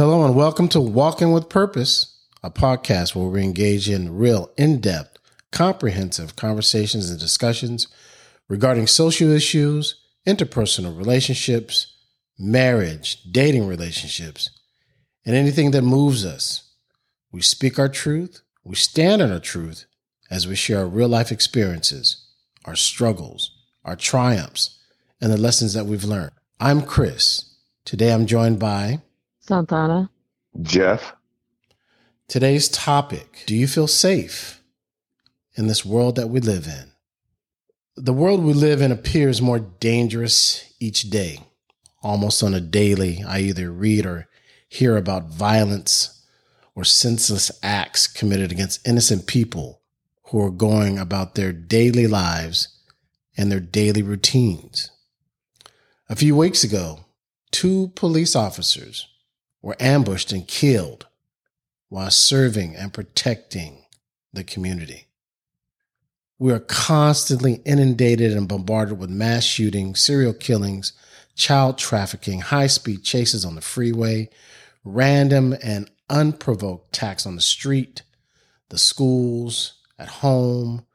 Hello and welcome to Walking with Purpose, a podcast where we engage in real, in depth, comprehensive conversations and discussions regarding social issues, interpersonal relationships, marriage, dating relationships, and anything that moves us. We speak our truth, we stand on our truth as we share our real life experiences, our struggles, our triumphs, and the lessons that we've learned. I'm Chris. Today I'm joined by Santana. Jeff. Today's topic Do you feel safe in this world that we live in? The world we live in appears more dangerous each day. Almost on a daily, I either read or hear about violence or senseless acts committed against innocent people who are going about their daily lives and their daily routines. A few weeks ago, two police officers were ambushed and killed while serving and protecting the community. We are constantly inundated and bombarded with mass shootings, serial killings, child trafficking, high speed chases on the freeway, random and unprovoked attacks on the street, the schools, at home,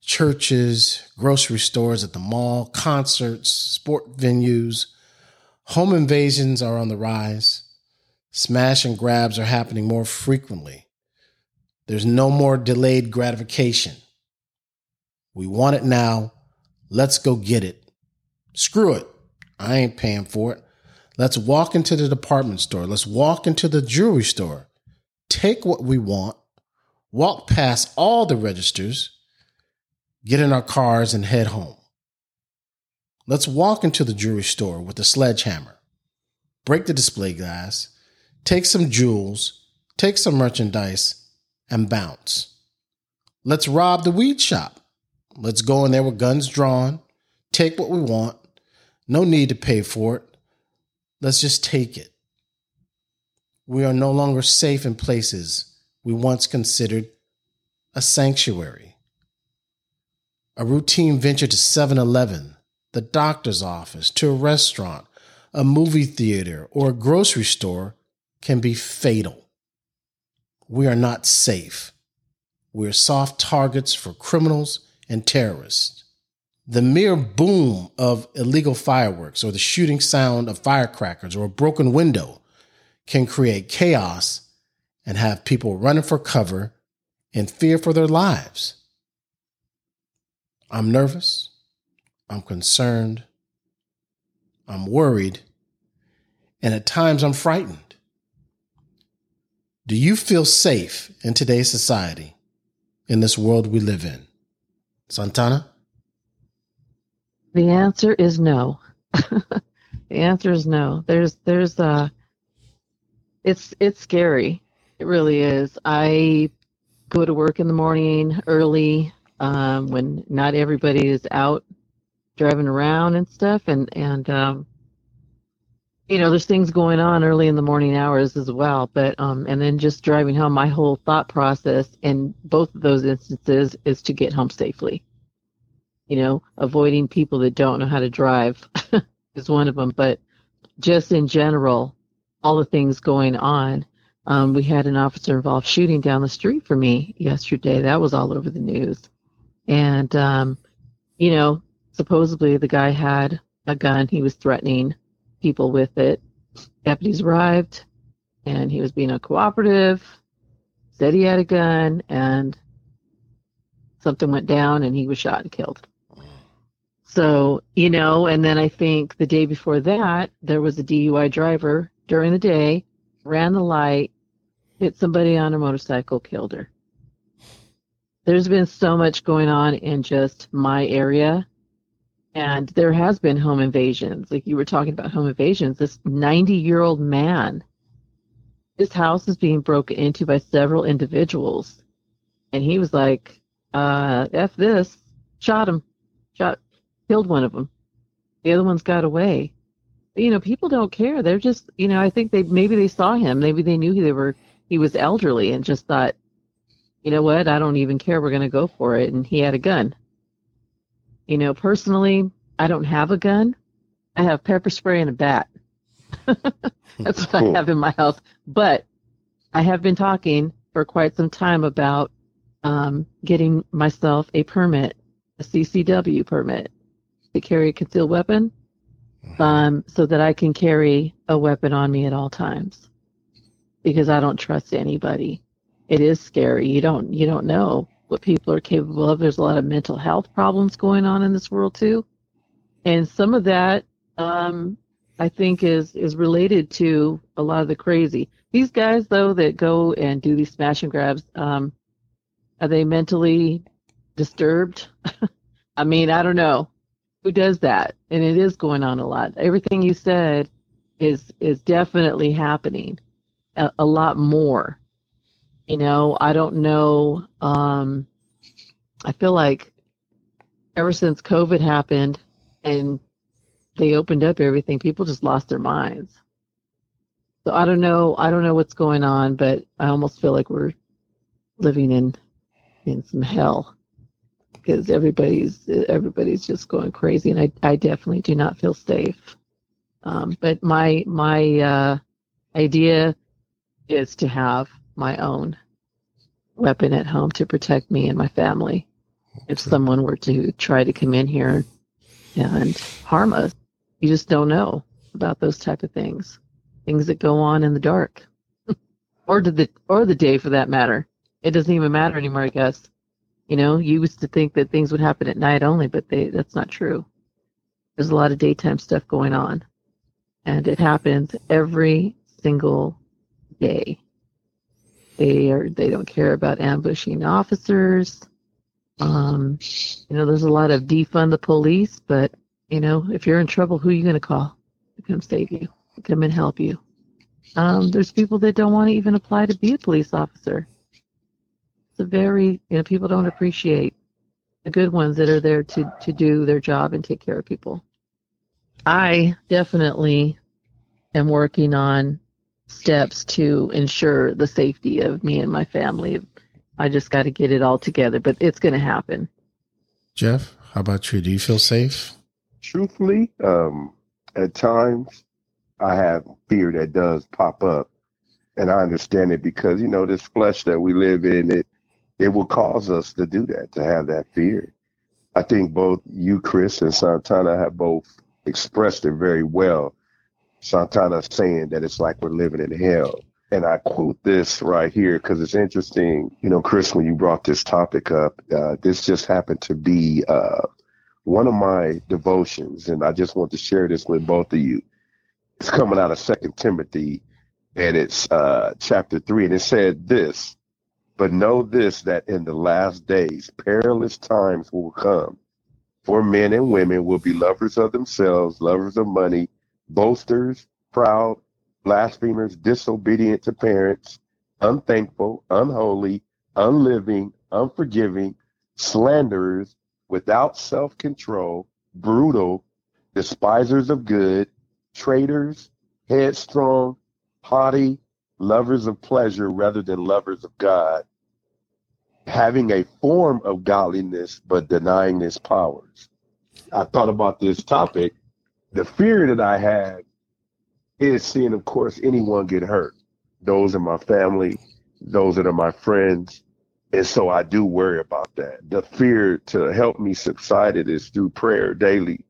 churches, grocery stores, at the mall, concerts, sport venues. Home invasions are on the rise. Smash and grabs are happening more frequently. There's no more delayed gratification. We want it now. Let's go get it. Screw it. I ain't paying for it. Let's walk into the department store. Let's walk into the jewelry store. Take what we want, walk past all the registers, get in our cars, and head home. Let's walk into the jewelry store with a sledgehammer, break the display glass, take some jewels, take some merchandise, and bounce. Let's rob the weed shop. Let's go in there with guns drawn, take what we want, no need to pay for it. Let's just take it. We are no longer safe in places we once considered a sanctuary. A routine venture to 7 Eleven, the doctor's office, to a restaurant, a movie theater, or a grocery store can be fatal. We are not safe. We are soft targets for criminals and terrorists. The mere boom of illegal fireworks or the shooting sound of firecrackers or a broken window can create chaos and have people running for cover in fear for their lives. I'm nervous. I'm concerned. I'm worried. And at times I'm frightened. Do you feel safe in today's society, in this world we live in? Santana? The answer is no. the answer is no. There's there's uh it's it's scary. It really is. I go to work in the morning early um, when not everybody is out driving around and stuff and and um you know there's things going on early in the morning hours as well but um and then just driving home my whole thought process in both of those instances is to get home safely you know, avoiding people that don't know how to drive is one of them. But just in general, all the things going on. Um, we had an officer involved shooting down the street for me yesterday. That was all over the news. And, um, you know, supposedly the guy had a gun. He was threatening people with it. Deputies arrived and he was being uncooperative, said he had a gun, and something went down and he was shot and killed. So, you know, and then I think the day before that, there was a DUI driver during the day, ran the light, hit somebody on a motorcycle, killed her. There's been so much going on in just my area. And there has been home invasions. Like you were talking about home invasions. This 90 year old man, his house is being broken into by several individuals. And he was like, uh, F this, shot him, shot, killed one of them. The other ones got away. You know, people don't care. They're just, you know, I think they maybe they saw him, maybe they knew they were he was elderly and just thought, you know what? I don't even care. We're going to go for it. And he had a gun. You know, personally, I don't have a gun. I have pepper spray and a bat. That's what I have in my house. But I have been talking for quite some time about um, getting myself a permit, a CCW permit to carry a concealed weapon, um, so that I can carry a weapon on me at all times. Because I don't trust anybody. It is scary. You don't you don't know what people are capable of. There's a lot of mental health problems going on in this world too, and some of that um, I think is is related to a lot of the crazy. These guys though that go and do these smash and grabs, um, are they mentally disturbed? I mean, I don't know who does that, and it is going on a lot. Everything you said is is definitely happening a, a lot more. You know, I don't know. Um, I feel like ever since COVID happened and they opened up everything, people just lost their minds. So I don't know. I don't know what's going on, but I almost feel like we're living in in some hell because everybody's everybody's just going crazy, and I I definitely do not feel safe. Um, but my my uh, idea is to have my own weapon at home to protect me and my family if someone were to try to come in here and harm us. You just don't know about those type of things, things that go on in the dark, or the or the day for that matter. It doesn't even matter anymore, I guess. You know, you used to think that things would happen at night only, but they that's not true. There's a lot of daytime stuff going on, and it happens every single day. They are they don't care about ambushing officers. Um, you know, there's a lot of defund the police, but you know, if you're in trouble, who are you going to call to come save you, to come and help you? Um, there's people that don't want to even apply to be a police officer. It's a very, you know, people don't appreciate the good ones that are there to, to do their job and take care of people. I definitely am working on steps to ensure the safety of me and my family. I just got to get it all together, but it's going to happen. Jeff, how about you? Do you feel safe? Truthfully, um, at times I have fear that does pop up, and I understand it because you know this flesh that we live in it it will cause us to do that to have that fear. I think both you, Chris, and Santana have both expressed it very well Santana saying that it's like we're living in hell. And I quote this right here because it's interesting. You know, Chris, when you brought this topic up, uh, this just happened to be uh, one of my devotions, and I just want to share this with both of you. It's coming out of Second Timothy, and it's uh, chapter three, and it said this: "But know this, that in the last days, perilous times will come. For men and women will be lovers of themselves, lovers of money." Boasters, proud, blasphemers, disobedient to parents, unthankful, unholy, unliving, unforgiving, slanderers, without self control, brutal, despisers of good, traitors, headstrong, haughty, lovers of pleasure rather than lovers of God, having a form of godliness but denying its powers. I thought about this topic the fear that I have is seeing, of course, anyone get hurt. Those in my family, those that are my friends. And so I do worry about that. The fear to help me subside it is through prayer daily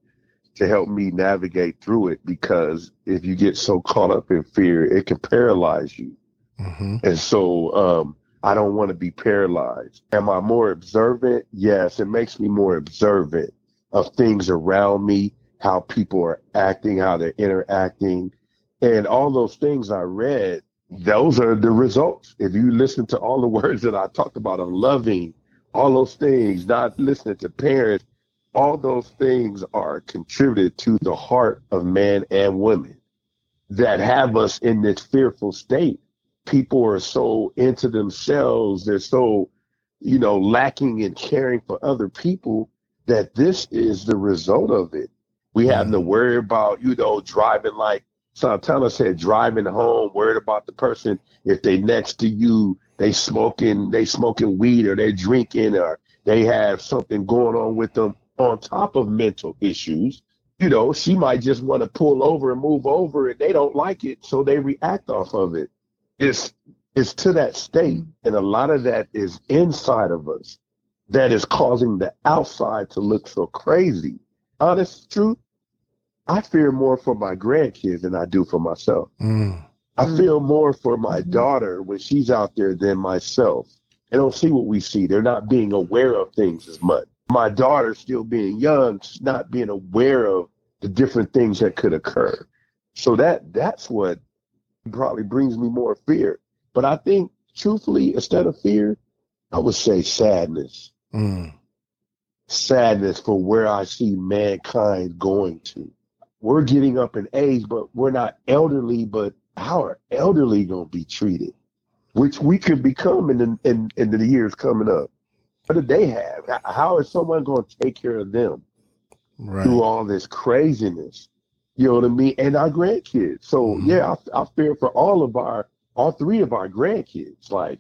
to help me navigate through it because if you get so caught up in fear, it can paralyze you. Mm-hmm. And so um, I don't want to be paralyzed. Am I more observant? Yes, it makes me more observant of things around me how people are acting, how they're interacting, and all those things I read, those are the results. If you listen to all the words that I talked about on loving, all those things, not listening to parents, all those things are contributed to the heart of man and women that have us in this fearful state. People are so into themselves, they're so, you know, lacking in caring for other people that this is the result of it. We have mm-hmm. to worry about, you know, driving like Santana said, driving home, worried about the person if they next to you, they smoking they smoking weed or they're drinking or they have something going on with them on top of mental issues you know she might just want to pull over and move over and they don't like it so they react off of it. It's it's to that state and a lot of that is inside of us that is causing the outside to look so crazy. Honest truth i fear more for my grandkids than i do for myself Mm. I Mm. feel more for my Mhm. daughter when she's out there than myself. They don't see what we see. They're not being aware of things as much. My daughter, still being young, she's not being aware of the different things that could occur. So that that's what probably brings me more fear. But I think, truthfully, instead of fear, I would say sadness. Mm. Sadness for where I see mankind going to. We're getting up in age, but we're not elderly, but how are elderly going to be treated? Which we could become in the, in, in the years coming up. What do they have? How is someone going to take care of them Right. through all this craziness? You know what I mean? And our grandkids. So Mhm. yeah, I, I fear for all of our, all three of our grandkids, like,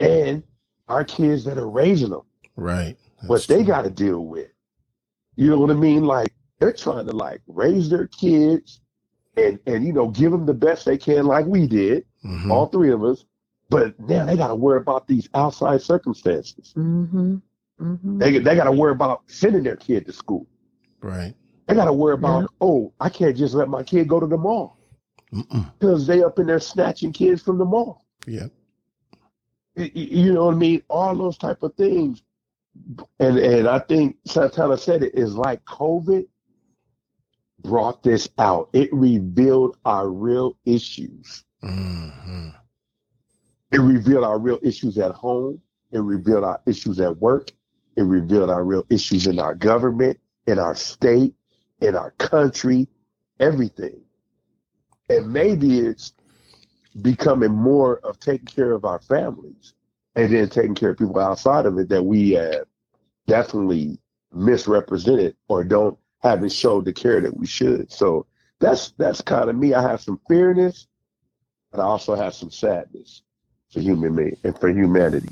and our kids that are raising them Right. what That's they got to deal with. You know what I mean? Like they're trying to like raise their kids and and you know give them the best they can, like we did, Mhm. all three of us. But now they got to worry about these outside circumstances. Mm-hmm. Mm-hmm. They they got to worry about sending their kid to school. Right. They got to worry about Yeah. oh I can't just let my kid go to the mall because they up in there snatching kids from the mall. Yeah. Y- y- You know what I mean? All those type of things. And and I think Santana said it is like COVID brought this out. It revealed our real issues. hmm It revealed our real issues at home. It revealed our issues at work. It revealed our real issues in our government, in our state, in our country, everything. And maybe it's becoming more of taking care of our families and then taking care of people outside of it that we have definitely misrepresented or don't haven't showed the care that we should. So that's that's kind of me. I have some fearness, but I also have some sadness for human me and for humanity.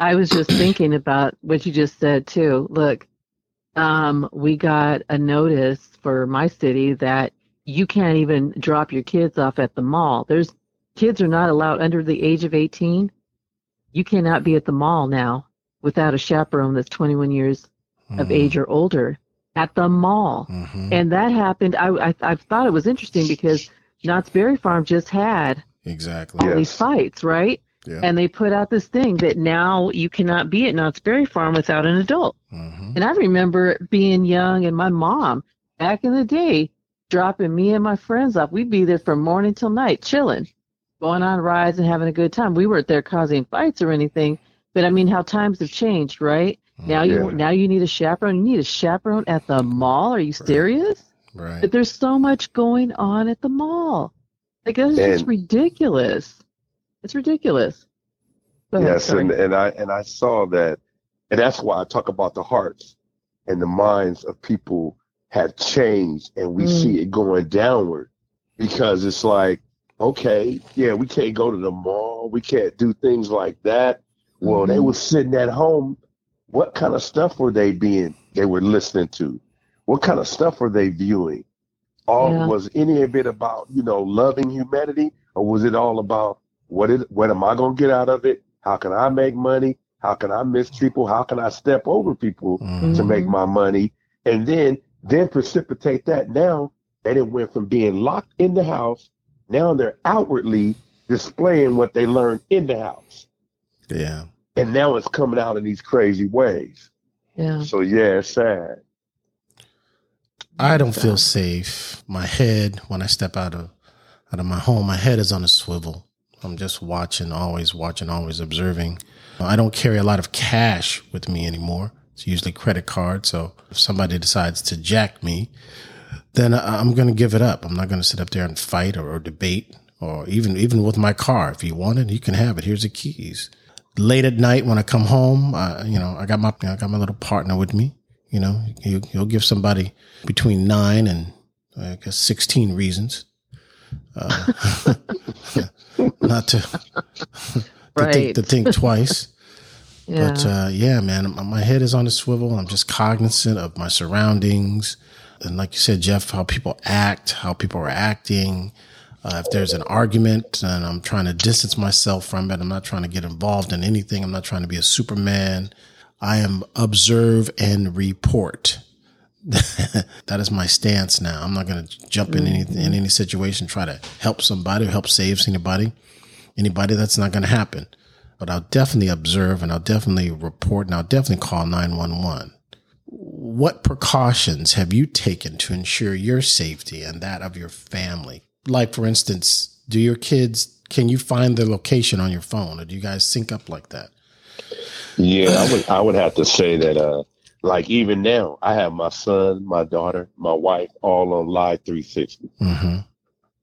I was just thinking about what you just said too. Look, um, we got a notice for my city that you can't even drop your kids off at the mall. There's kids are not allowed under the age of 18. You cannot be at the mall now without a chaperone that's 21 years Mm-hmm. of age or older at the mall. hmm And that happened. I, I, I thought it was interesting because Knott's Berry Farm just had Exactly. all Yeah. these fights, right? Yeah. And they put out this thing that now you cannot be at Knott's Berry Farm without an adult. hmm And I remember being young and my mom back in the day dropping me and my friends off. We'd be there from morning till night, chilling, going on rides and having a good time. We weren't there causing fights or anything, but I mean how times have changed, right? Now you now you need a chaperone. You need a chaperone at the mall. Are you serious? Right. But there's so much going on at the mall. Like that's just ridiculous. It's ridiculous. Ahead, yes, sorry. and, and I and I saw that, and that's why I talk about the hearts and the minds of people have changed, and we Mm. see it going downward because it's like, okay, yeah, we can't go to the mall, we can't do things like that. Well, they Mhm. were sitting at home. What kind of stuff were they being? They were listening to. What kind of stuff were they viewing? All Yeah. was any of it about you know loving humanity, or was it all about what is what am I gonna get out of it? How can I make money? How can I mistreat people? How can I step over people Mhm. to make Mhm. my money? And then then precipitate that now they didn't went from being locked in the house, now they're outwardly displaying what they learned in the house. Yeah. And now it's coming out in these crazy ways. yeah. So yeah, it's sad. I don't feel safe. My head, when I step out of out of my home, my head is on a swivel. I'm just watching, always watching, always observing. I don't carry a lot of cash with me anymore. It's usually credit card. So if somebody decides to jack me, then I- I'm going to give it up. I'm not going to sit up there and fight or, or debate or even even with my car. If you want it, you can have it. Here's the keys. Late at night when I come home, uh, you know, I got my I got my little partner with me. You know, you, you'll give somebody between nine and I guess sixteen reasons uh, not to to think to think twice. Yeah. But uh, yeah, man, my- my head is on the swivel. I'm just cognizant of my surroundings. And like you said, Jeff, how people act, how people are acting. Uh, if there's an argument and I'm trying to distance myself from it, I'm not trying to get involved in anything. I'm not trying to be a Superman. I am observe and report. that is my stance now. I'm not going to jump in any in any situation, try to help somebody, or help save anybody, anybody. That's not going to happen. But I'll definitely observe and I'll definitely report and I'll definitely call 911. What precautions have you taken to ensure your safety and that of your family? Like, for instance, do your kids, can you find their location on your phone or do you guys sync up like that? Yeah, I would I would have to say that uh like even now, I have my son, my daughter, my wife all on Life360. Mm-hmm.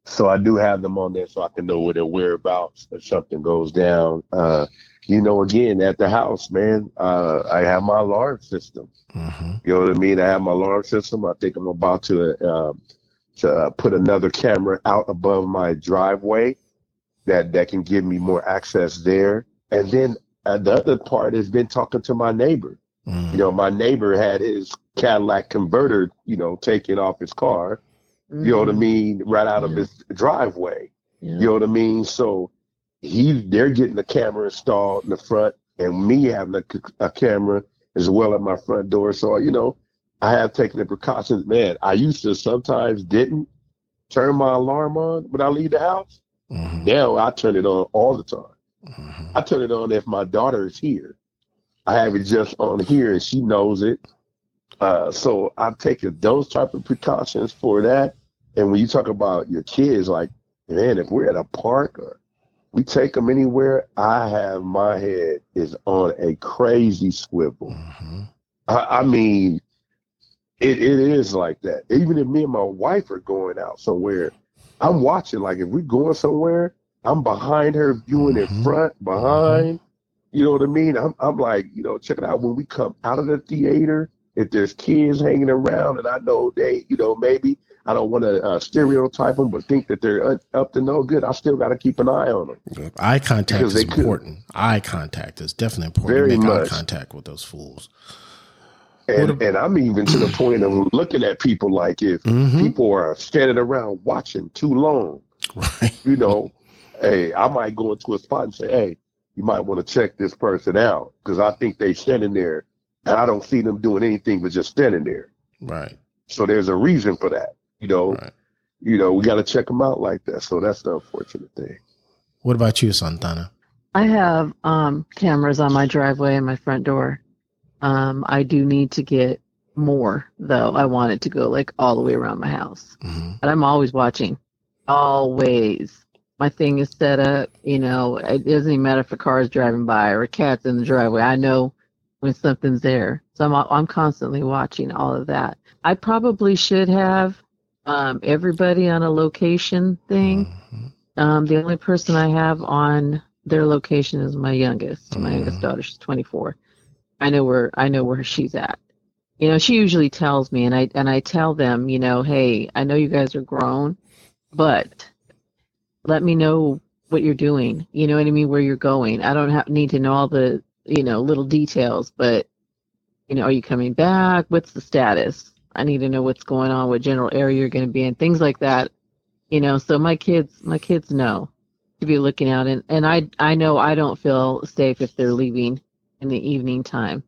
So I do have them on there so I can know where their whereabouts if something goes down. Uh you know, again, at the house, man, uh, I have my alarm system. Mm-hmm. You know what I mean? I have my alarm system. I think I'm about to uh, to uh, put another camera out above my driveway that that can give me more access there. And then uh, the other part has been talking to my neighbor. Mm-hmm. You know, my neighbor had his Cadillac converter, you know, taken off his car. You know what I Mhm. mean? Right out of his driveway. Yeah. You know what I mean? So he they're getting the camera installed in the front, and me having a camera as well at my front door. So you know, I have taken the precautions. Man, I used to sometimes didn't turn my alarm on when I leave the house. Mm-hmm. Now I turn it on all the time. Mm-hmm. I turn it on if my daughter is here. I have it just on here, and she knows it. Uh, so I've taken those type of precautions for that. And when you talk about your kids, like man, if we're at a park or we take them anywhere, I have my head is on a crazy swivel. Mm-hmm. I, I mean, it, it is like that. Even if me and my wife are going out somewhere, I'm watching. Like if we're going somewhere, I'm behind her, viewing in Mhm. front, behind. You know what I mean? I'm I'm like, you know, check it out. When we come out of the theater, if there's kids hanging around, and I know they, you know, maybe I don't want to uh, stereotype them, but think that they're up- up to no good. I still got to keep an eye on them. Eye contact is they could- important. Eye contact is definitely important. Very make much. eye contact with those fools. And What and I'm even to the point of looking at people like if Mhm. people are standing around watching too long, Right. you know, hey, I might go into a spot and say, hey, you might want to check this person out because I think they're standing there and I don't see them doing anything but just standing there. Right. So there's a reason for that, you know. Right. You know, we got to check them out like that. So that's the unfortunate thing. What about you, Santana? I have um, cameras on my driveway and my front door. Um, I do need to get more, though. I want it to go like all the way around my house. Mm-hmm. But I'm always watching. Always. My thing is set up, you know, it doesn't even matter if a car is driving by or a cat's in the driveway. I know when something's there. So I'm, I'm constantly watching all of that. I probably should have um, everybody on a location thing. Mhm. Um, the only person I have on their location is my youngest. My Mhm. youngest daughter, she's 24. I know where I know where she's at. You know, she usually tells me, and I and I tell them, you know, hey, I know you guys are grown, but let me know what you're doing. You know what I mean? Where you're going. I don't have, need to know all the you know little details, but you know, are you coming back? What's the status? I need to know what's going on, what general area you're going to be in, things like that you know so my kids my kids know to be looking out and and i i know i don't feel safe if they're leaving in the evening time.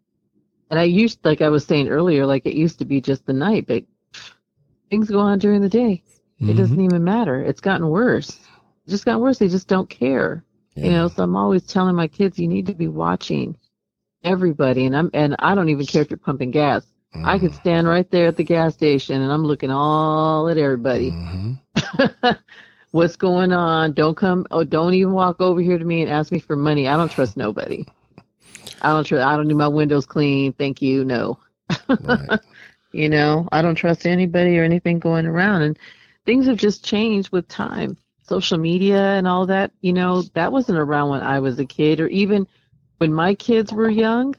And i used like i was saying earlier like it used to be just the night but things go on during the day. It Mhm. doesn't even matter. It's gotten worse. It's just got worse. They just don't care. You know so i'm always telling my kids you need to be watching everybody. And i'm and i don't even care if you're pumping gas. I could Mhm. stand right there at the gas station and i'm looking all at everybody. Mhm. what's going on? Don't come oh don't even walk over here to me and ask me for money. I don't trust nobody i don't trust i don't need my windows clean. Thank you. No. Right. you know i don't trust anybody or anything going around. And things have just changed with time. Social media and all that you know that wasn't around when i was a kid or even when my kids were young.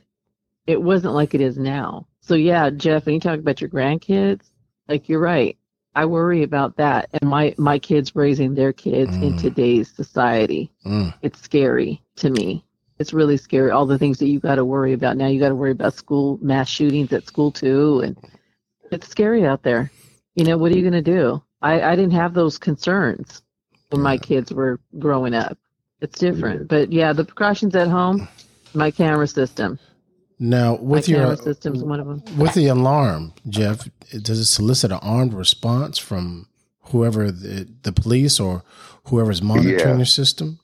It wasn't like it is now. So yeah jeff when you talk about your grandkids like you're right. I worry about that and my my kids raising their kids in Mm. today's society. Mm. it's scary to me it's really scary. All the things that you got to worry about now. You got to worry about school mass shootings at school too, and it's scary out there. You know, what are you going to do? I, I didn't have those concerns when my kids were growing up. It's different, but yeah, the precautions at home. My camera system. Now, My with camera your system's one of them. with the alarm, Jeff, does it solicit an armed response from whoever the, the police or whoever's monitoring Yeah. your system?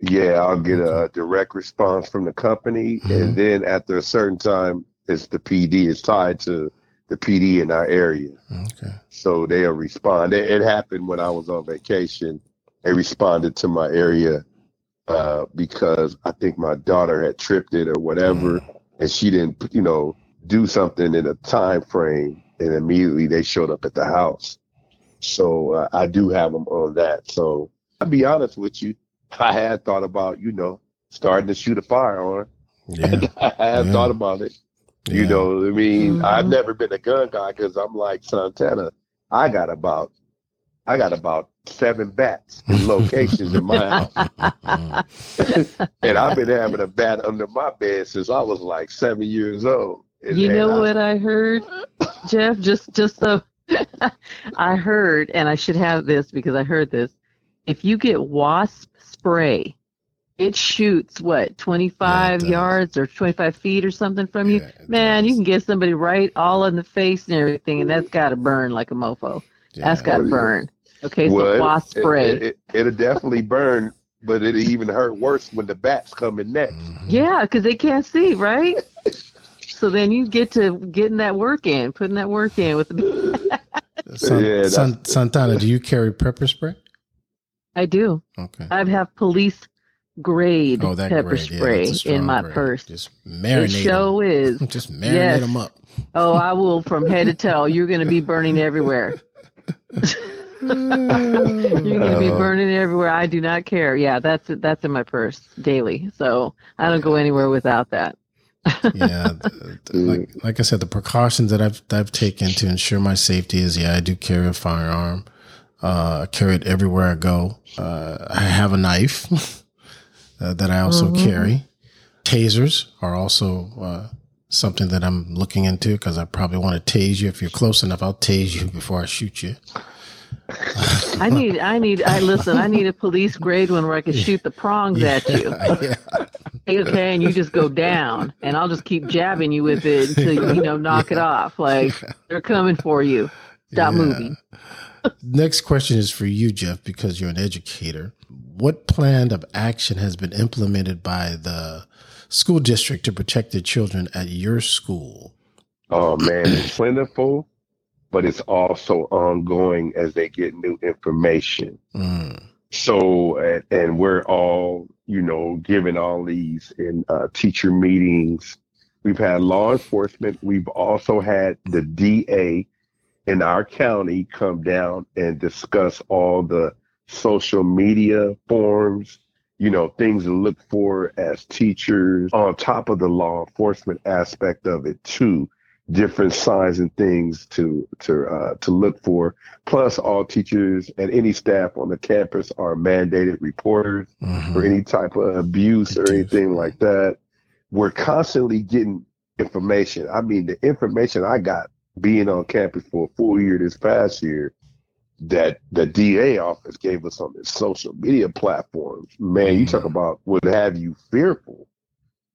Yeah, I'll get a direct response from the company, Mhm. and then after a certain time, it's the PD. It's tied to the PD in our area, Okay. so they'll respond. It, it happened when I was on vacation. They responded to my area uh, because I think my daughter had tripped it or whatever, and she didn't, you know, do something in a time frame, and immediately they showed up at the house. So uh, I do have them on that. So I'll be honest with you, I had thought about, you know, starting to shoot a firearm. Yeah. I had Yeah. thought about it. You know, I mean, Mhm. I've never been a gun guy because I'm like Santana. I got about, I got about seven bats in locations in my house, and I've been having a bat under my bed since I was like seven years old. And- You know I- what I heard, Jeff? Just just so I heard, and I should have this because I heard this. If you get wasp spray, it shoots what twenty five does. yards or twenty five feet or something from you. Yeah, it Man, you can get somebody right all in the face and everything, and that's got to burn like a mofo. That's got to Yeah. burn. Okay, so Well, wasp it- spray. It, it, will definitely burn, but it'll even hurt worse when the bats come in next. Mhm. Yeah, because they can't see, right? so then you get to getting that work in, putting that work in with the. San- Yeah, that's- San- Santana, do you carry pepper spray? I do. Okay. I have police grade Oh, pepper grade. Spray that's in my grade. purse. Just The marinate show is. Just marinate Yes. them up. oh, I will from head to toe. You're going to be burning everywhere. You're going to be Oh. burning everywhere. I do not care. Yeah, that's that's in my purse daily. So I don't go anywhere without that. yeah, the- the- like like I said, the precautions that I've that I've taken to ensure my safety is yeah, I do carry a firearm. Uh, I carry it everywhere I go. Uh, I have a knife uh, that I also Mhm. carry. Tasers are also uh, something that I'm looking into because I probably want to tase you if you're close enough. I'll tase you before I shoot you. I need, I need, I listen. I need a police grade one where I can shoot the prongs at you. Yeah. Okay, and you just go down, and I'll just keep jabbing you with it until you, you know knock it off. Like they're coming for you. Stop Yeah. moving. Next question is for you, Jeff, because you're an educator. What plan of action has been implemented by the school district to protect the children at your school? Oh man, it's plentiful, but it's also ongoing as they get new information. Mm, So, and, and we're all, you know, given all these in uh, teacher meetings. We've had law enforcement. We've also had the DA in our county come down and discuss all the social media forms, you know, things to look for as teachers on top of the law enforcement aspect of it too. Different signs and things to to uh, to look for. Plus, all teachers and any staff on the campus are mandated reporters mhm. for any type of abuse or anything like that. We're constantly getting information. I mean, the information I got being on campus for a full year this past year that the DA office gave us on the social media platforms. Man, you talk Mhm. about would have you fearful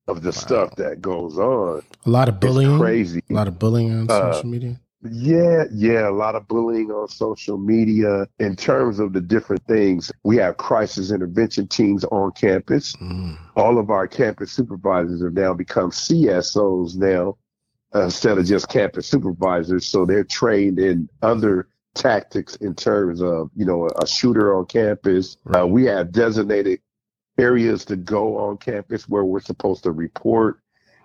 of the Wow. stuff that goes on. A lot of bullying. It's crazy. A lot of bullying on Uh, social media. Yeah, yeah, a lot of bullying on social media. In terms of the different things, we have crisis intervention teams on campus. Mm, All of our campus supervisors have now become CSOs now instead of just campus supervisors. So they're trained in other tactics in terms of, you know, a shooter on campus. Uh, we have designated areas to go on campus where we're supposed to report.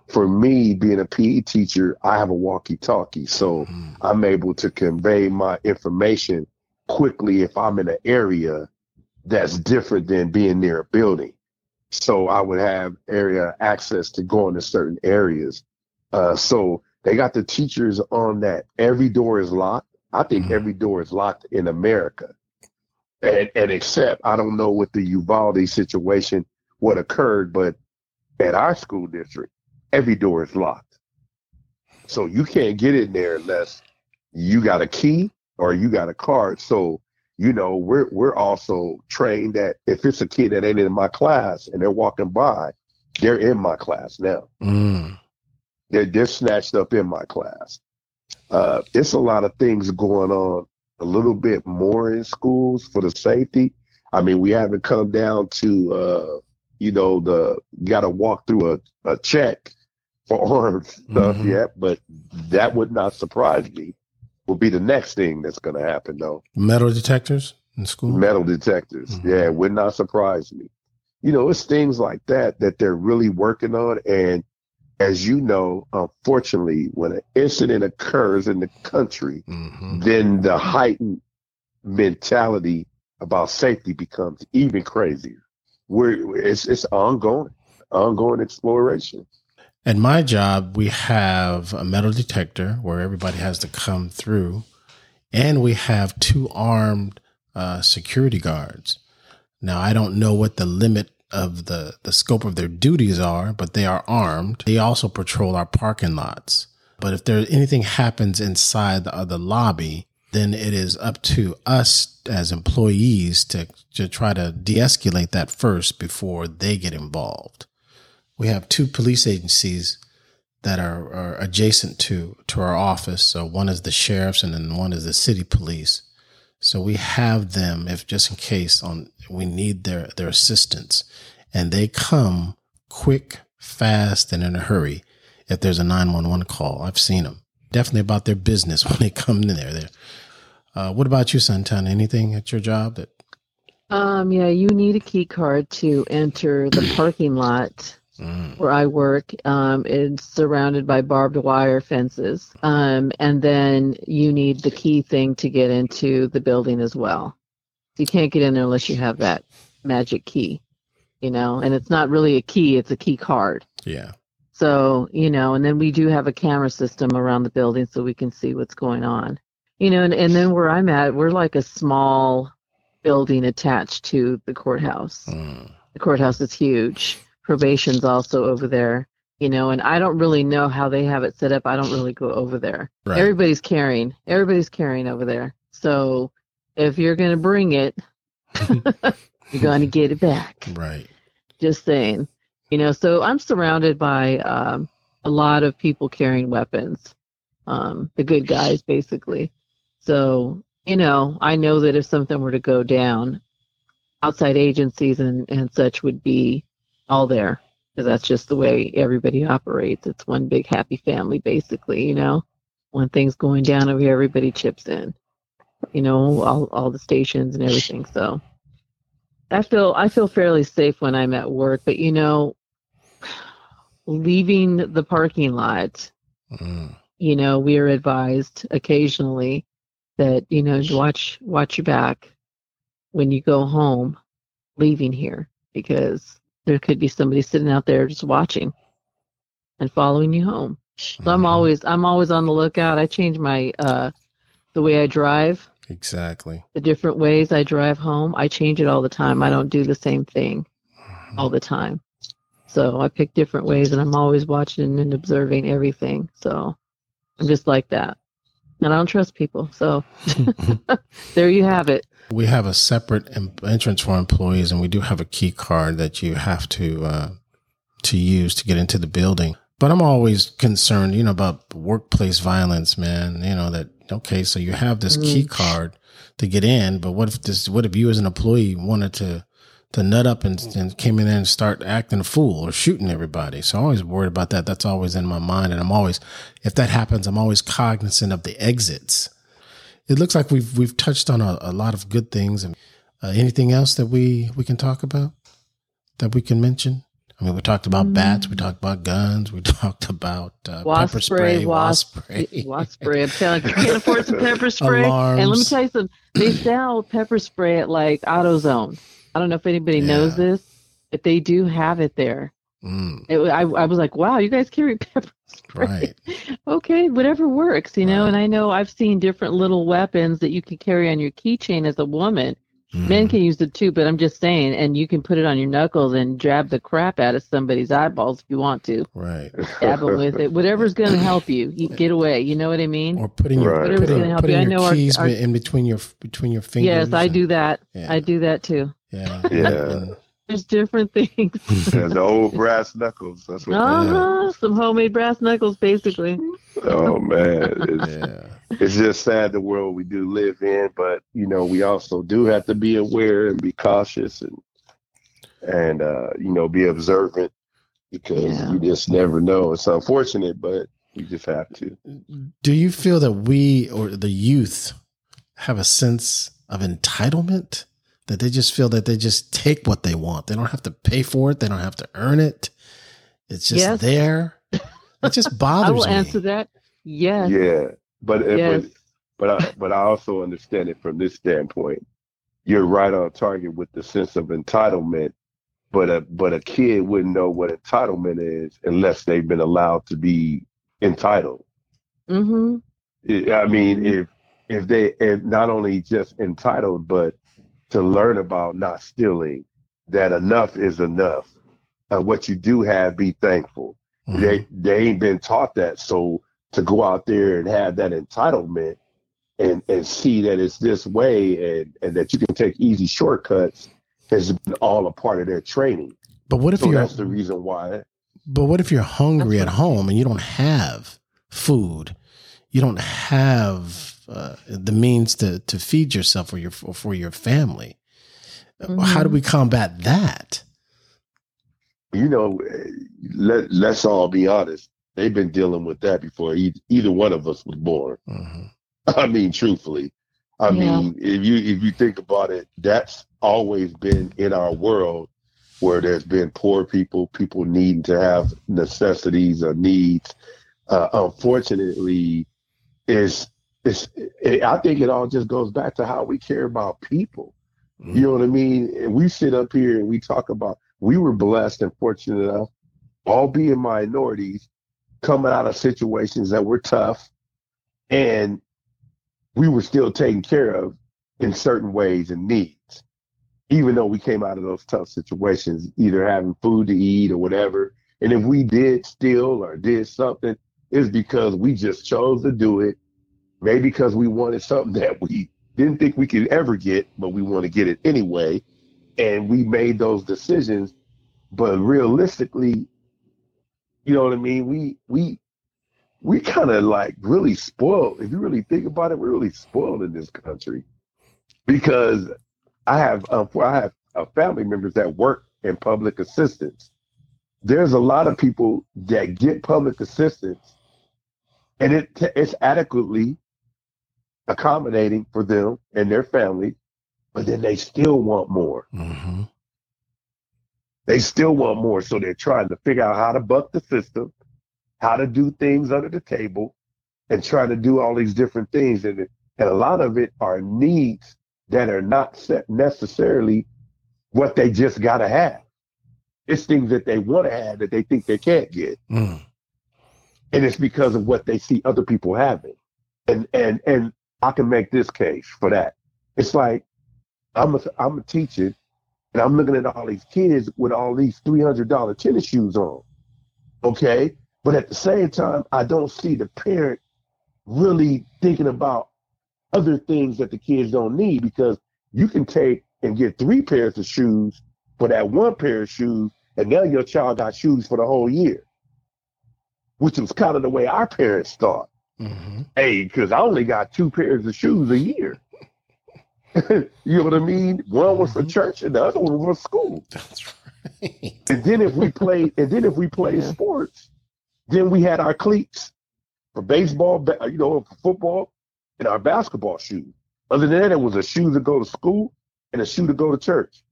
For me, being a PE teacher, I have a walkie talkie. So mm, I'm able to convey my information quickly if I'm in an area that's different than being near a building. So I would have area access to go into certain areas. Uh, so they got the teachers on that. Every door is locked. I think Mhm. every door is locked in America. And, and except I don't know what the Uvalde situation what occurred, but At our school district, every door is locked. So you can't get in there unless you got a key or you got a card. So, you know, we're we're also trained that if it's a kid that ain't in my class and they're walking by, they're in my class now. Mm. They're they're snatched up in my class. Uh, it's a lot of things going on a little bit more in schools for the safety. I mean, we haven't come down to uh, you know, the got to walk through a, a check for armed stuff Mhm. yet, but that would not surprise me. Will be the next thing that's going to happen, though. Metal detectors in school. Metal detectors, Mhm. yeah, would not surprise me. You know, it's things like that that they're really working on, and as you know, unfortunately, when an incident occurs in the country, hmm then the heightened mentality about safety becomes even crazier. We're it's it's ongoing, ongoing exploration. At my job, we have a metal detector where everybody has to come through, and we have two armed uh, security guards. Now, I don't know what the limit of the, the scope of their duties are, but they are armed. They also patrol our parking lots. But if there anything happens inside the, the lobby, then it is up to us as employees to, to try to de-escalate that first before they get involved we have two police agencies that are, are adjacent to to our office. So one is the sheriff's, and then one is the city police. So we have them if just in case on we need their their assistance, and they come quick, fast, and in a hurry. If there's a nine one one call, I've seen them definitely about their business when they come in there. There. Uh, what about you, Santana? Anything at your job that? Um, yeah, you need a key card to enter the parking lot Mm, where I work. Um, it's surrounded by barbed wire fences. Um, and then you need the key thing to get into the building as well. You can't get in there unless you have that magic key, you know, and it's not really a key, it's a key card. yeah. So, you know, and then we do have a camera system around the building so we can see what's going on. You know, and, and then where I'm at, we're like a small building attached to the courthouse. Mm, The courthouse is huge. Probation's also over there, you know, and I don't really know how they have it set up. I don't really go over there. right. Everybody's carrying. Everybody's carrying over there. So if you're going to bring it, you're going to get it back right. just saying you know so i'm surrounded by um, a lot of people carrying weapons um, the good guys basically so you know i know that if something were to go down outside agencies and, and such would be all there because that's just the way everybody operates. It's one big happy family basically you know? When things going down over here everybody chips in you know all, all the stations and everything so. I feel I feel fairly safe when I'm at work, but you know, leaving the parking lot, Mm, you know, we are advised occasionally that you know watch watch your back when you go home, leaving here because there could be somebody sitting out there just watching and following you home. So I'm mhm. always I'm always on the lookout. I change my uh the way I drive, exactly. the different ways I drive home. I change it all the time. I don't do the same thing. all the time. So I pick different ways and I'm always watching and observing everything. So I'm just like that. And I don't trust people. So there you have it. We have a separate entrance for employees, and we do have a key card that you have to uh, to use to get into the building. But I'm always concerned, you know, about workplace violence, man. You know that okay, so you have this key card to get in, but what if this? What if you as an employee wanted to to nut up and, and came in there and start acting a fool or shooting everybody? So I'm always worried about that. That's always in my mind, and I'm always, if that happens, I'm always cognizant of the exits it looks like we've we've touched on a, a lot of good things. And uh, anything else that we we can talk about that we can mention? I mean, we talked about bats, we talked about guns, we talked about uh, Wasp pepper spray, spray, wasp- wasp spray, Wasp spray. I'm telling you, can't afford some pepper spray. And let me tell you something. They sell pepper spray at like AutoZone. I don't know if anybody knows this, but they do have it there. Mm, It, I, I was like, wow, you guys carry pepper spray. right? okay, whatever works, you know. And I know I've seen different little weapons that you can carry on your keychain as a woman Men Mhm. can use it too, but I'm just saying, and you can put it on your knuckles and jab the crap out of somebody's eyeballs if you want to. right. Stab them with it. Whatever's going to help you. you get away. You know what I mean? Or putting your Right. Whatever's putting, help putting you. I your know our- keys our- be- in between your between your fingers. Yes, I and- do that. Yeah. I do that too. Yeah. Yeah. And- There's different things. There's the old brass knuckles. That's what. Uh huh. Some homemade brass knuckles, basically. Oh man, it's, yeah. it's just sad the world we do live in, but you know we also do have to be aware and be cautious and and uh, you know be observant because Yeah. you just never know. It's unfortunate, but you just have to. Do you feel that we or the youth have a sense of entitlement? That they just feel that they just take what they want. They don't have to pay for it. They don't have to earn it. It's just Yes. there. It just bothers me. I will me. answer that. Yes. Yeah, but uh, Yes. but but I, but I also understand it from this standpoint. You're right on target with the sense of entitlement, but a but a kid wouldn't know what entitlement is unless they've been allowed to be entitled. Mm-hmm. I I mean, if if they if not only just entitled, but to learn about not stealing, that enough is enough. And what you do have, be thankful Mhm. they they ain't been taught that. So to go out there and have that entitlement and and see that it's this way and and that you can take easy shortcuts has been all a part of their training. but what if So you're that's the reason why. But what if you're hungry at home and you don't have food? You don't have uh, the means to to feed yourself or your or for your family. Uh, How do Mhm. we combat that? You know, let let's all be honest. They've been dealing with that before e- either one of us was born. Mhm. I mean, truthfully, I Yeah. mean, if you if you think about it, that's always been in our world where there's been poor people, people needing to have necessities or needs. Uh, unfortunately, is is it, I think it all just goes back to how we care about people. You mm-hmm. know what I mean? And we sit up here and we talk about we were blessed and fortunate enough, all being minorities, coming out of situations that were tough, and we were still taken care of in certain ways and needs, even though we came out of those tough situations, either having food to eat or whatever. And if we did steal or did something, it's because we just chose to do it, maybe because we wanted something that we didn't think we could ever get, but we want to get it anyway. And we made those decisions. But realistically, you know what I mean? We we we kind of like really spoiled. If you really think about it, we're really spoiled in this country because I have uh, I have uh, family members that work in public assistance. There's a lot of people that get public assistance, and it it's adequately accommodating for them and their family, but then they still want more. Mhm. They still want more, so they're trying to figure out how to buck the system, how to do things under the table, and trying to do all these different things. And and a lot of it are needs that are not set necessarily what they just gotta have. It's things that they want to have that they think they can't get, Mm. and it's because of what they see other people having. And and and I can make this case for that. It's like I'm a I'm a teacher, and I'm looking at all these kids with all these three hundred dollar tennis shoes on. Okay, but at the same time, I don't see the parent really thinking about other things that the kids don't need because you can take and get three pairs of shoes for that one pair of shoes, and now your child got shoes for the whole year, which was kind of the way our parents thought. Mhm. Hey, because I only got two pairs of shoes a year. you know what I mean? One was for Mhm. church and the other one was for school. That's right. And then if we played, and then if we played Yeah. sports, then we had our cleats for baseball, you know, for football, and our basketball shoes. Other than that, it was a shoe to go to school and a shoe to go to church.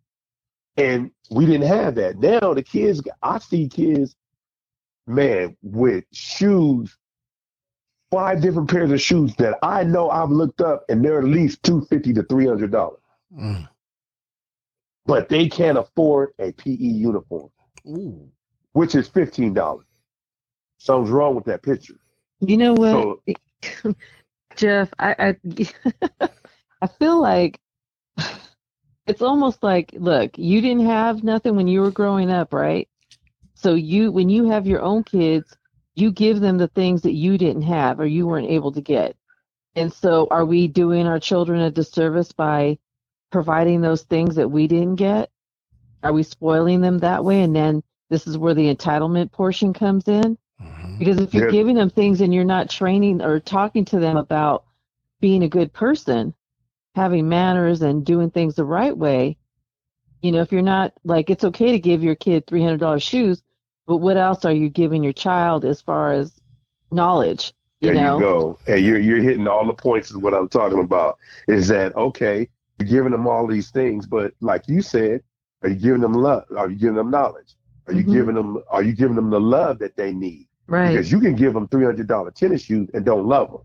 And we didn't have that. Now the kids, I see kids, man, with shoes, five different pairs of shoes that I know I've looked up, and they're at least two fifty to three hundred dollars. Mm. But they can't afford a PE uniform. Ooh. which is fifteen dollars. Something's wrong with that picture. You know what, So Jeff? I I, I feel like it's almost like look you didn't have nothing when you were growing up right so you when you have your own kids you give them the things that you didn't have or you weren't able to get and so are we doing our children a disservice by providing those things that we didn't get are we spoiling them that way and then this is where the entitlement portion comes in Mhm. because if you're Yeah. giving them things and you're not training or talking to them about being a good person, having manners and doing things the right way, you know, if you're not like it's okay to give your kid $300 shoes, but what else are you giving your child as far as knowledge? You There know, you go. And you're you're hitting all the points is what I'm talking about. Is that okay? You're giving them all these things, but like you said, are you giving them love? Are you giving them knowledge? Are you Mhm. giving them are you giving them the love that they need? right? Because you can give them three hundred dollar tennis shoes and don't love them.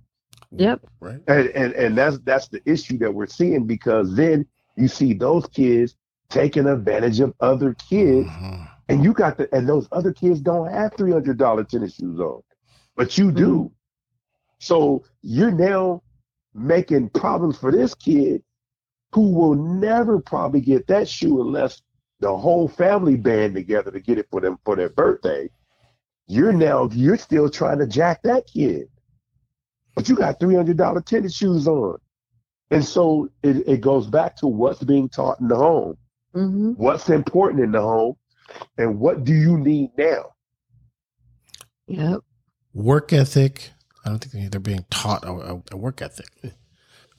Yep. Right. And, and and that's that's the issue that we're seeing because then you see those kids taking advantage of other kids, Mhm. And you got the and those other kids don't have three hundred dollar tennis shoes on, but you do. So you're now making problems for this kid who will never probably get that shoe unless the whole family band together to get it for them for their birthday. You're now you're still trying to jack that kid. But you got three hundred dollar tennis shoes on, and so it, it goes back to what's being taught in the home, hmm what's important in the home, and what do you need now? Yep. Work ethic. I don't think they're being taught a, a- a work ethic.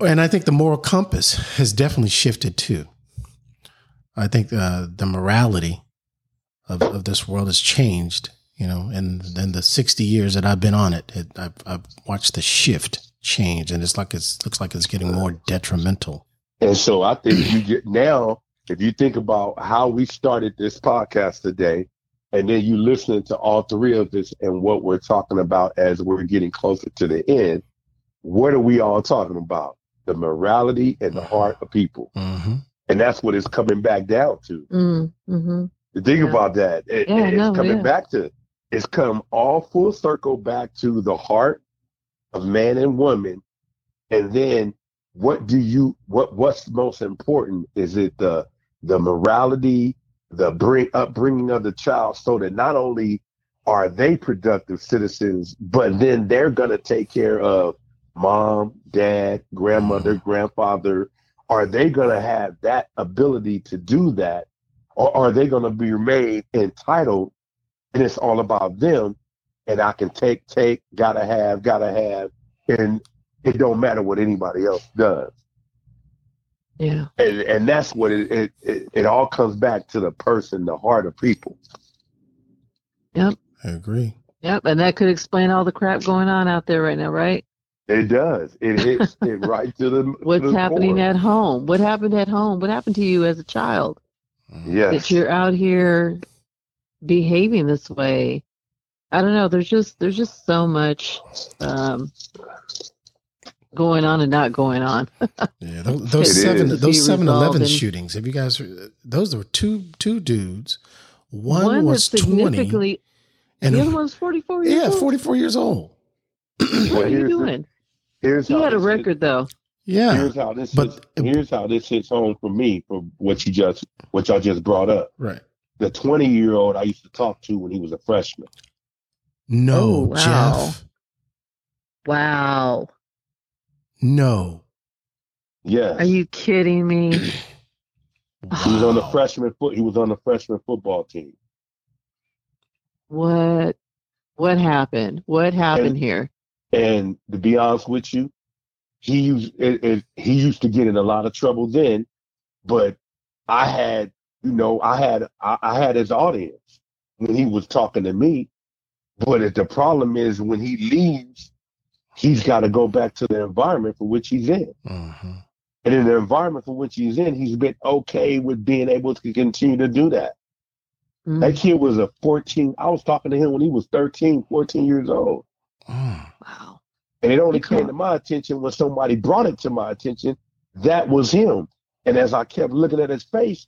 And I think the moral compass has definitely shifted too. I think uh, the morality of, of this world has changed. You know, and in the sixty years that I've been on it, it I've, I've watched the shift change, and it's like it's looks like it's getting more detrimental. And so I think you get now, if you think about how we started this podcast today, and then you listening to all three of us and what we're talking about as we're getting closer to the end, what are we all talking about? The morality and the heart of people. hmm And that's what it's coming back down to. Mm-hmm. Think Yeah. about that. It- Yeah, it's no, coming yeah. back to it's come all full circle back to the heart of man and woman. And then what do you what what's most important? Is it the the morality, the bring upbringing of the child so that not only are they productive citizens, but then they're gonna take care of mom, dad, grandmother, mm. grandfather. Are they gonna have that ability to do that? or are they going to be made entitled and it's all about them and i can take take gotta have gotta have and it don't matter what anybody else does Yeah. and and that's what it it, it, it all comes back to the person the heart of people Yep. I agree. Yep. And that could explain all the crap going on out there right now, right? it does it hits it right to the to What's the happening core. at home? What happened at home? What happened to you as a child? yes that you're out here behaving this way. I don't know. There's just there's just so much um, going on and not going on. Yeah, those, those It seven is. those Be seven resolved eleven shootings. Have you guys? Those were two two dudes. One, One was twenty, significantly. and the other one's 44 years yeah, forty four years old. What are you here's the- doing? here's He had a this hits- record though. yeah, here's how this but- hits, here's how this hits home for me for what you just what y'all just brought up right. the 20 year old i used to talk to when he was a freshman No, Oh, wow. Jeff. Wow. No. yes Are you kidding me? He was on the freshman foot. He was on the freshman football team. What? What happened? What happened And- here? And to be honest with you, he used it, it, he used to get in a lot of trouble then. But I had, you know, I had I, I had his audience when he was talking to me. But it, the problem is when he leaves, he's got to go back to the environment for which he's in. Mhm. And in the environment for which he's in, he's been okay with being able to continue to do that. Mm, That kid was a 14. I was talking to him when he was 13, 14 years old. Mm. wow. And it only Because- came to my attention when somebody brought it to my attention. That was him. And as I kept looking at his face,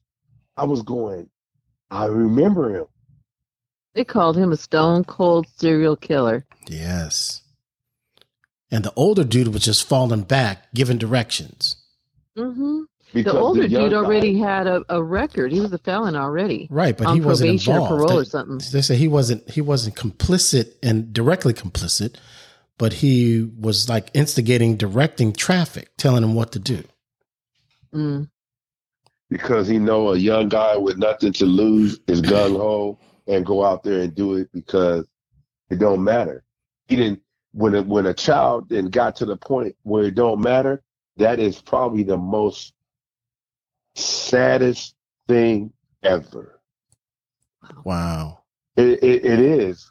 I was going, I remember him. They called him a stone cold serial killer. Yes. And the older dude was just falling back, giving directions. Mm-hmm. The older young dude guy- already had a, a record. He was a felon already. Right, but on he wasn't probation or involved. parole or They- something. They say he wasn't he wasn't complicit and directly complicit, but he was like instigating, directing traffic, telling him what to do. Mm. because he know a young guy with nothing to lose is gung ho and go out there and do it because it don't matter. He didn't when a, when a child then got to the point where it don't matter. That is probably the most saddest thing ever. Wow. It, it, it is.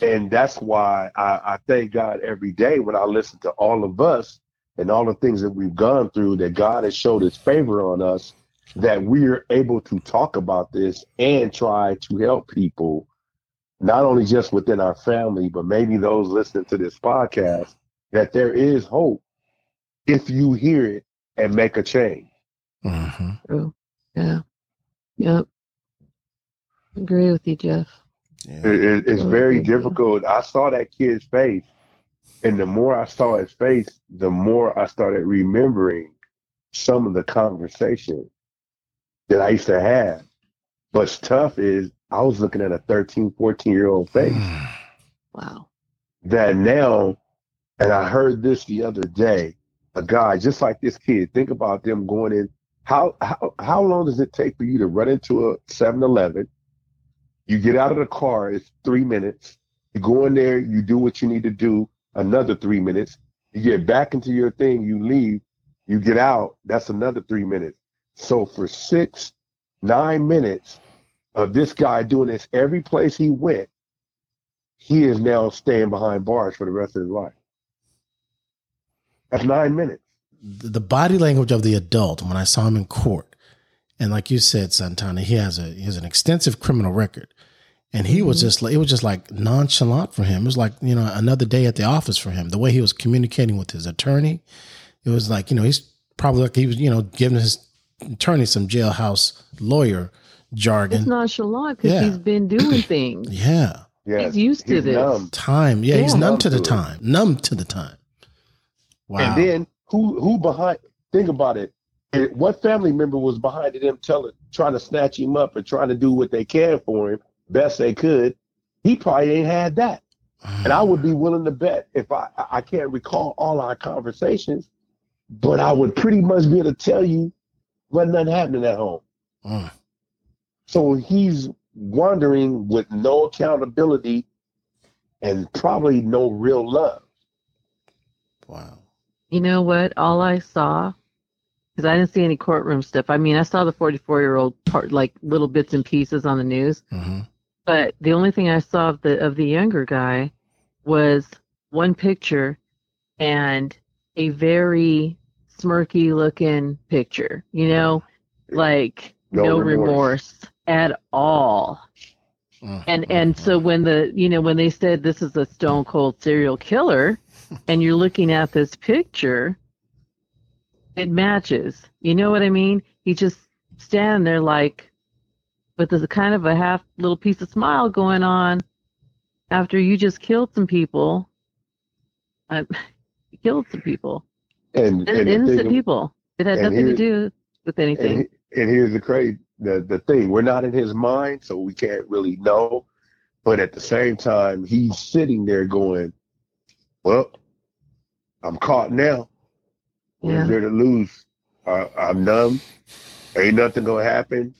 And that's why I, I thank God every day when I listen to all of us and all the things that we've gone through, that God has showed his favor on us, that we are able to talk about this and try to help people, not only just within our family, but maybe those listening to this podcast, that there is hope if you hear it and make a change. hmm True. Yeah. Yep. Agree with you, Jeff. Yeah. It, it- it's Oh, very thank you. difficult. I saw that kid's face, and the more I saw his face, the more I started remembering some of the conversation that I used to have. What's tough is I was looking at a 13, 14 year old face hmm. Wow. that now, and I heard this the other day, a guy just like this kid, think about them going in. How, how, how long does it take for you to run into a 7 Eleven? You get out of the car, it's three minutes. You go in there, you do what you need to do, another three minutes. You get back into your thing, you leave, you get out, that's another three minutes. So for six, nine minutes of this guy doing this every place he went, he is now staying behind bars for the rest of his life. That's nine minutes. the body language of the adult when I saw him in court, and like you said, Santana, he has a he has an extensive criminal record, and he was Mhm. just it was just like nonchalant for him. It was like you know another day at the office for him. The way he was communicating with his attorney, it was like you know he's probably like he was you know giving his attorney some jailhouse lawyer It's jargon. nonchalant because Yeah. he's been doing things. yeah, Yeah. He's used to He's this. numb. time. Yeah, he's Yeah. numb to the Numb to it. time. Numb to the time. Wow. And then who who behind think about it. What family member was behind them telling trying to snatch him up and trying to do what they can for him, best they could? He probably ain't had that. And I would be willing to bet if I I I can't recall all our conversations, but I would pretty much be able to tell you what nothing happening at home. Mm. So he's wandering with no accountability and probably no real love. wow. You know what? All I saw, because I didn't see any courtroom stuff. I mean, I saw the 44 year old part, like little bits and pieces on the news. hmm But the only thing I saw of the of the younger guy was one picture and a very smirky looking picture. You know, like No no, remorse. remorse. At all. Mm, And and so when the you know when they said this is a stone cold serial killer, and you're looking at this picture, it matches. You know what I mean? He just standing there like, with a kind of a half little piece of smile going on, after you just killed some people. Uh, you killed some people, And, and innocent thing- people. It had nothing to do with anything. And, and here's the crazy the, the thing. We're not in his mind, so we can't really know. But at the same time, he's sitting there going, Well, I'm caught now. I'm there to lose? I, I'm numb. Ain't nothing gonna happen.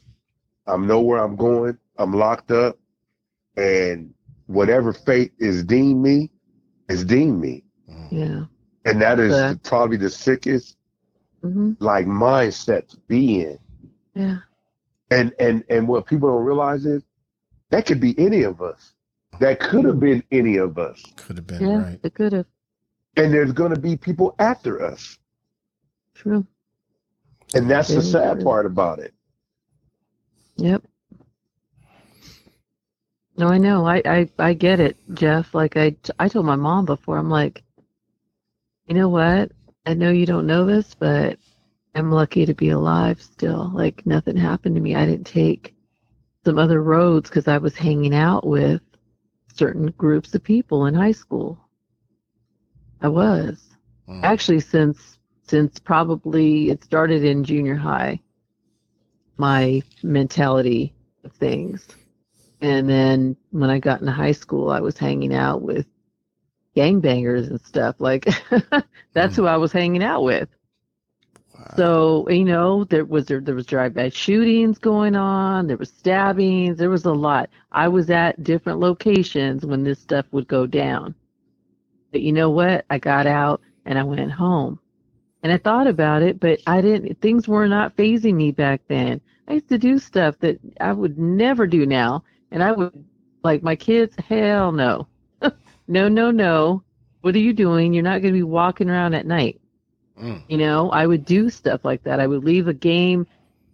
I'm nowhere I'm going. I'm locked up. And whatever fate is deemed me, is deemed me. yeah. And that is Yeah. probably the sickest hmm like mindset to be in. Yeah. And and and what people don't realize is that could be any of us. That could have been any of us. Could have been Yeah. right. It could have. And there's going to be people after us. True. And that's the sad true. part about it. Yep. No, I know. I, I, I get it, Jeff. Like I, I told my mom before, I'm like, you know what? I know you don't know this, but I'm lucky to be alive still. Like nothing happened to me. I didn't take some other roads because I was hanging out with certain groups of people in high school. I was Mm. actually since since probably it started in junior high. My mentality of things, and then when I got into high school, I was hanging out with gangbangers and stuff. Like that's Mm. who I was hanging out with. So you know, there was there, there was drive-by shootings going on. There was stabbings. There was a lot. I was at different locations when this stuff would go down. But you know what? I got out and I went home, and I thought about it, but I didn't. Things were not fazing me back then. I used to do stuff that I would never do now, and I would like my kids. Hell no, no, no, no. What are you doing? You're not going to be walking around at night. Mm. You know, I would do stuff like that. I would leave a game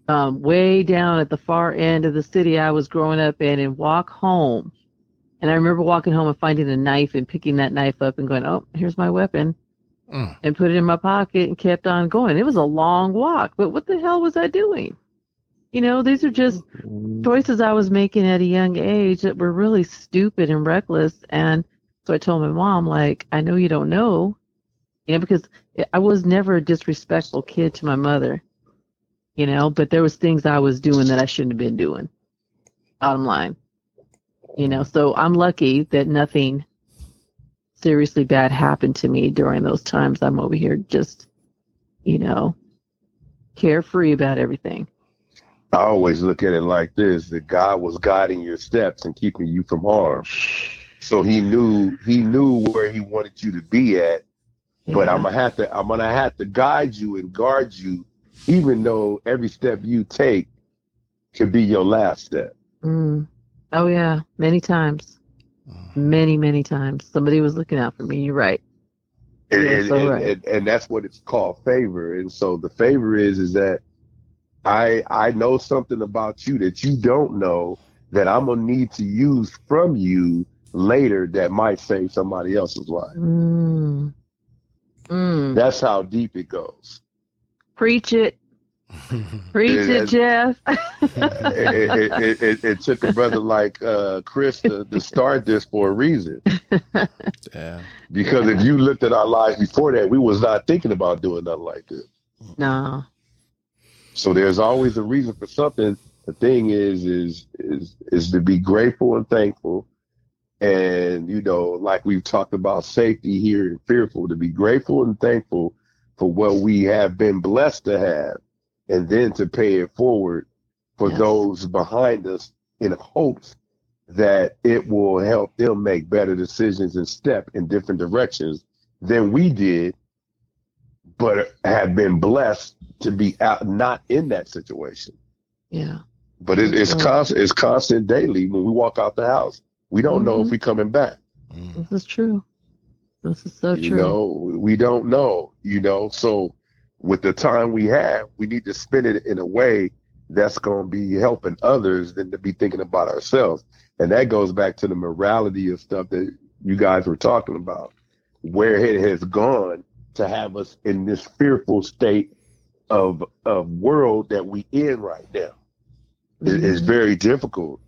um, way down at the far end of the city I was growing up in and walk home. And I remember walking home and finding a knife and picking that knife up and going, oh, here's my weapon, Mm. and put it in my pocket and kept on going. It was a long walk, but what the hell was I doing? You know, these are just choices I was making at a young age that were really stupid and reckless. And so I told my mom, like, I know you don't know, you know, because I was never a disrespectful kid to my mother, you know, but there was things I was doing that I shouldn't have been doing. Bottom line, you know, so I'm lucky that nothing seriously bad happened to me during those times. I'm over here just, you know, carefree about everything. I always look at it like this: that God was guiding your steps and keeping you from harm. So He knew He knew where He wanted you to be at. But I'm gonna have to I'm gonna have to guide you and guard you, even though every step you take could be your last step. Mm. Oh yeah, many times, Mm. many many times. Somebody was looking out for me. You're right. And, You're and, so and, right. and, and that's what it's called favor. And so the favor is is that I I know something about you that you don't know that I'm gonna need to use from you later that might save somebody else's life. Mm. Mm. That's how deep it goes. Preach it, preach Yeah, it, Jeff. it, it, it, it, it took a brother like uh, Chris to, to start this for a reason. yeah. Because if you looked at our lives before that, we was not thinking about doing nothing like this. no. So there's always a reason for something. The thing is, is, is, is to be grateful and thankful. And, you know, like we've talked about safety here and fearful, to be grateful and thankful for what we have been blessed to have, and then to pay it forward for Yes. those behind us in hopes that it will help them make better decisions and step in different directions than we did, but have been blessed to be out not in that situation. Yeah. But it, it's constant. It's constant daily. When we walk out the house, we don't know if we're coming back. Mm. This is true. This is so you true. You know, we don't know. You know, so with the time we have, we need to spend it in a way that's going to be helping others than to be thinking about ourselves. And that goes back to the morality of stuff that you guys were talking about, where it has gone to have us in this fearful state of of world that we in right now. It- it's Mhm. very difficult,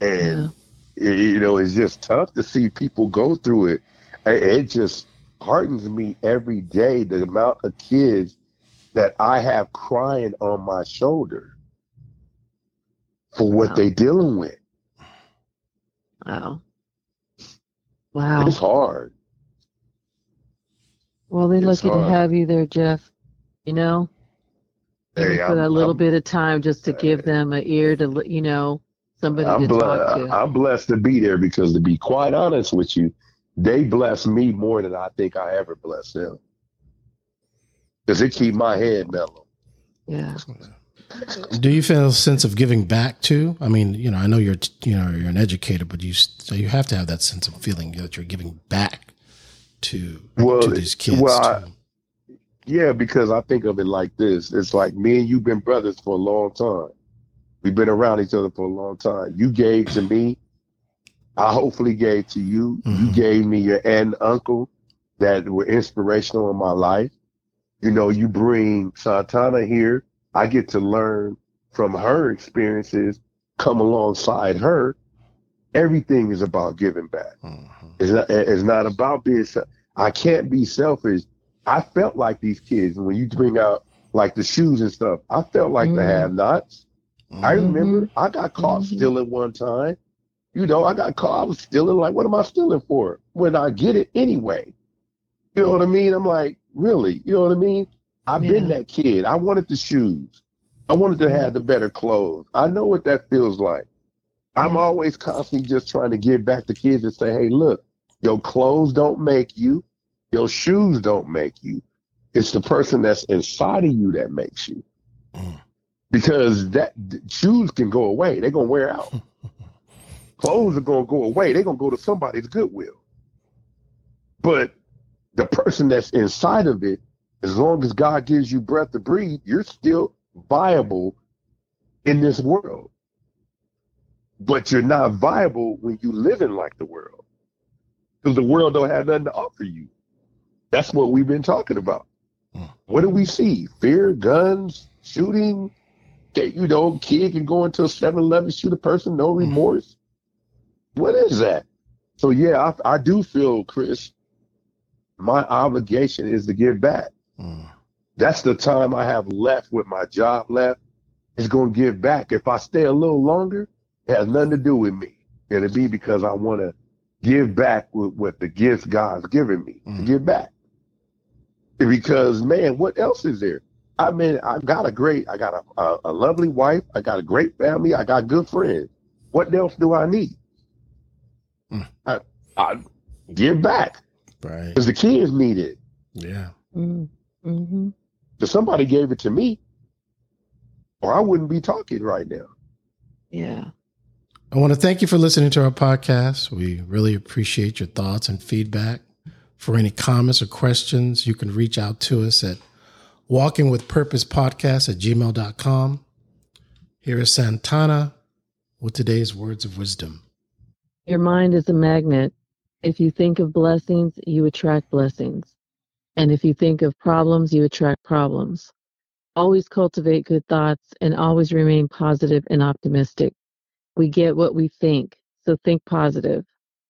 and it- you know it's just tough to see people go through it. It just heartens me every day the amount of kids that I have crying on my shoulder for what Wow. they dealing with. Wow. Wow. It's hard. Well, they're it's lucky to have you there, Jeff. You know, Hey, for I'm- that little I'm- bit of time just to give them an ear to, you know, somebody I'm, to ble- talk to. I'm blessed to be there because to be quite honest with you, they bless me more than I think I ever bless them. Because it keep my head mellow. yeah. Do you feel a sense of giving back too? I mean, you know, I know you're, you know, you're an educator, but you so you have to have that sense of feeling that you're giving back to Well, to these kids. well, I- Yeah, because I think of it like this. It's like me and you've been brothers for a long time. We've been around each other for a long time. You gave to me. I hopefully gave to you. You Mhm. gave me your aunt and uncle that were inspirational in my life. You know, you bring Santana here. I get to learn from her experiences, come alongside her. Everything is about giving back. Mhm. It's not, it's not about being, I can't be selfish I felt like these kids when you bring out like the shoes and stuff. I felt like the Mhm. Have-nots. I remember I got caught Mhm. stealing one time. You know, I got caught. I was stealing. Like, what am I stealing for? When I get it anyway. You know what I mean? I'm like, really? You know what I mean? I've been that kid. I wanted the shoes. I wanted to have the better clothes. I know what that feels like. I'm always constantly just trying to give back to kids and say, hey, look, your clothes don't make you. Your shoes don't make you. It's the person that's inside of you that makes you. Mm. Because that shoes can go away. They're gonna wear out. Clothes are gonna go away. They're gonna go to somebody's goodwill. But the person that's inside of it, as long as God gives you breath to breathe, you're still viable in this world. But you're not viable when you living like the world. Because the world don't have nothing to offer you. That's what we've been talking about. Mm. What do we see? Fear, guns, shooting. That, you know, kid can go into a 7-Eleven, shoot a person, no remorse. What is that? So yeah, I, I do feel, Chris, my obligation is to give back. Mm. That's the time I have left with my job left. Is going to give back. If I stay a little longer, it has nothing to do with me. It'll be because I want to give back with, with the gifts God's given me to Mhm. give back. Because man, what else is there? I mean, I've got a great, I got a, a, a lovely wife, I got a great family, I got good friends. What else do I need? Mm. I, I give back Right. because the kids need it. Yeah. Mm. Mm-hmm. If somebody gave it to me, or I wouldn't be talking right now. Yeah. I want to thank you for listening to our podcast. We really appreciate your thoughts and feedback. For any comments or questions, you can reach out to us at walkingwithpurposepodcast at gmail.com. Here is Santana with today's words of wisdom. Your mind is a magnet. If you think of blessings, you attract blessings. And if you think of problems, you attract problems. Always cultivate good thoughts and always remain positive and optimistic. We get what we think, so think positive.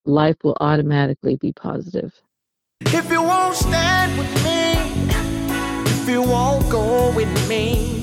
Life will automatically be positive. If you won't stand with me, if you won't go with me,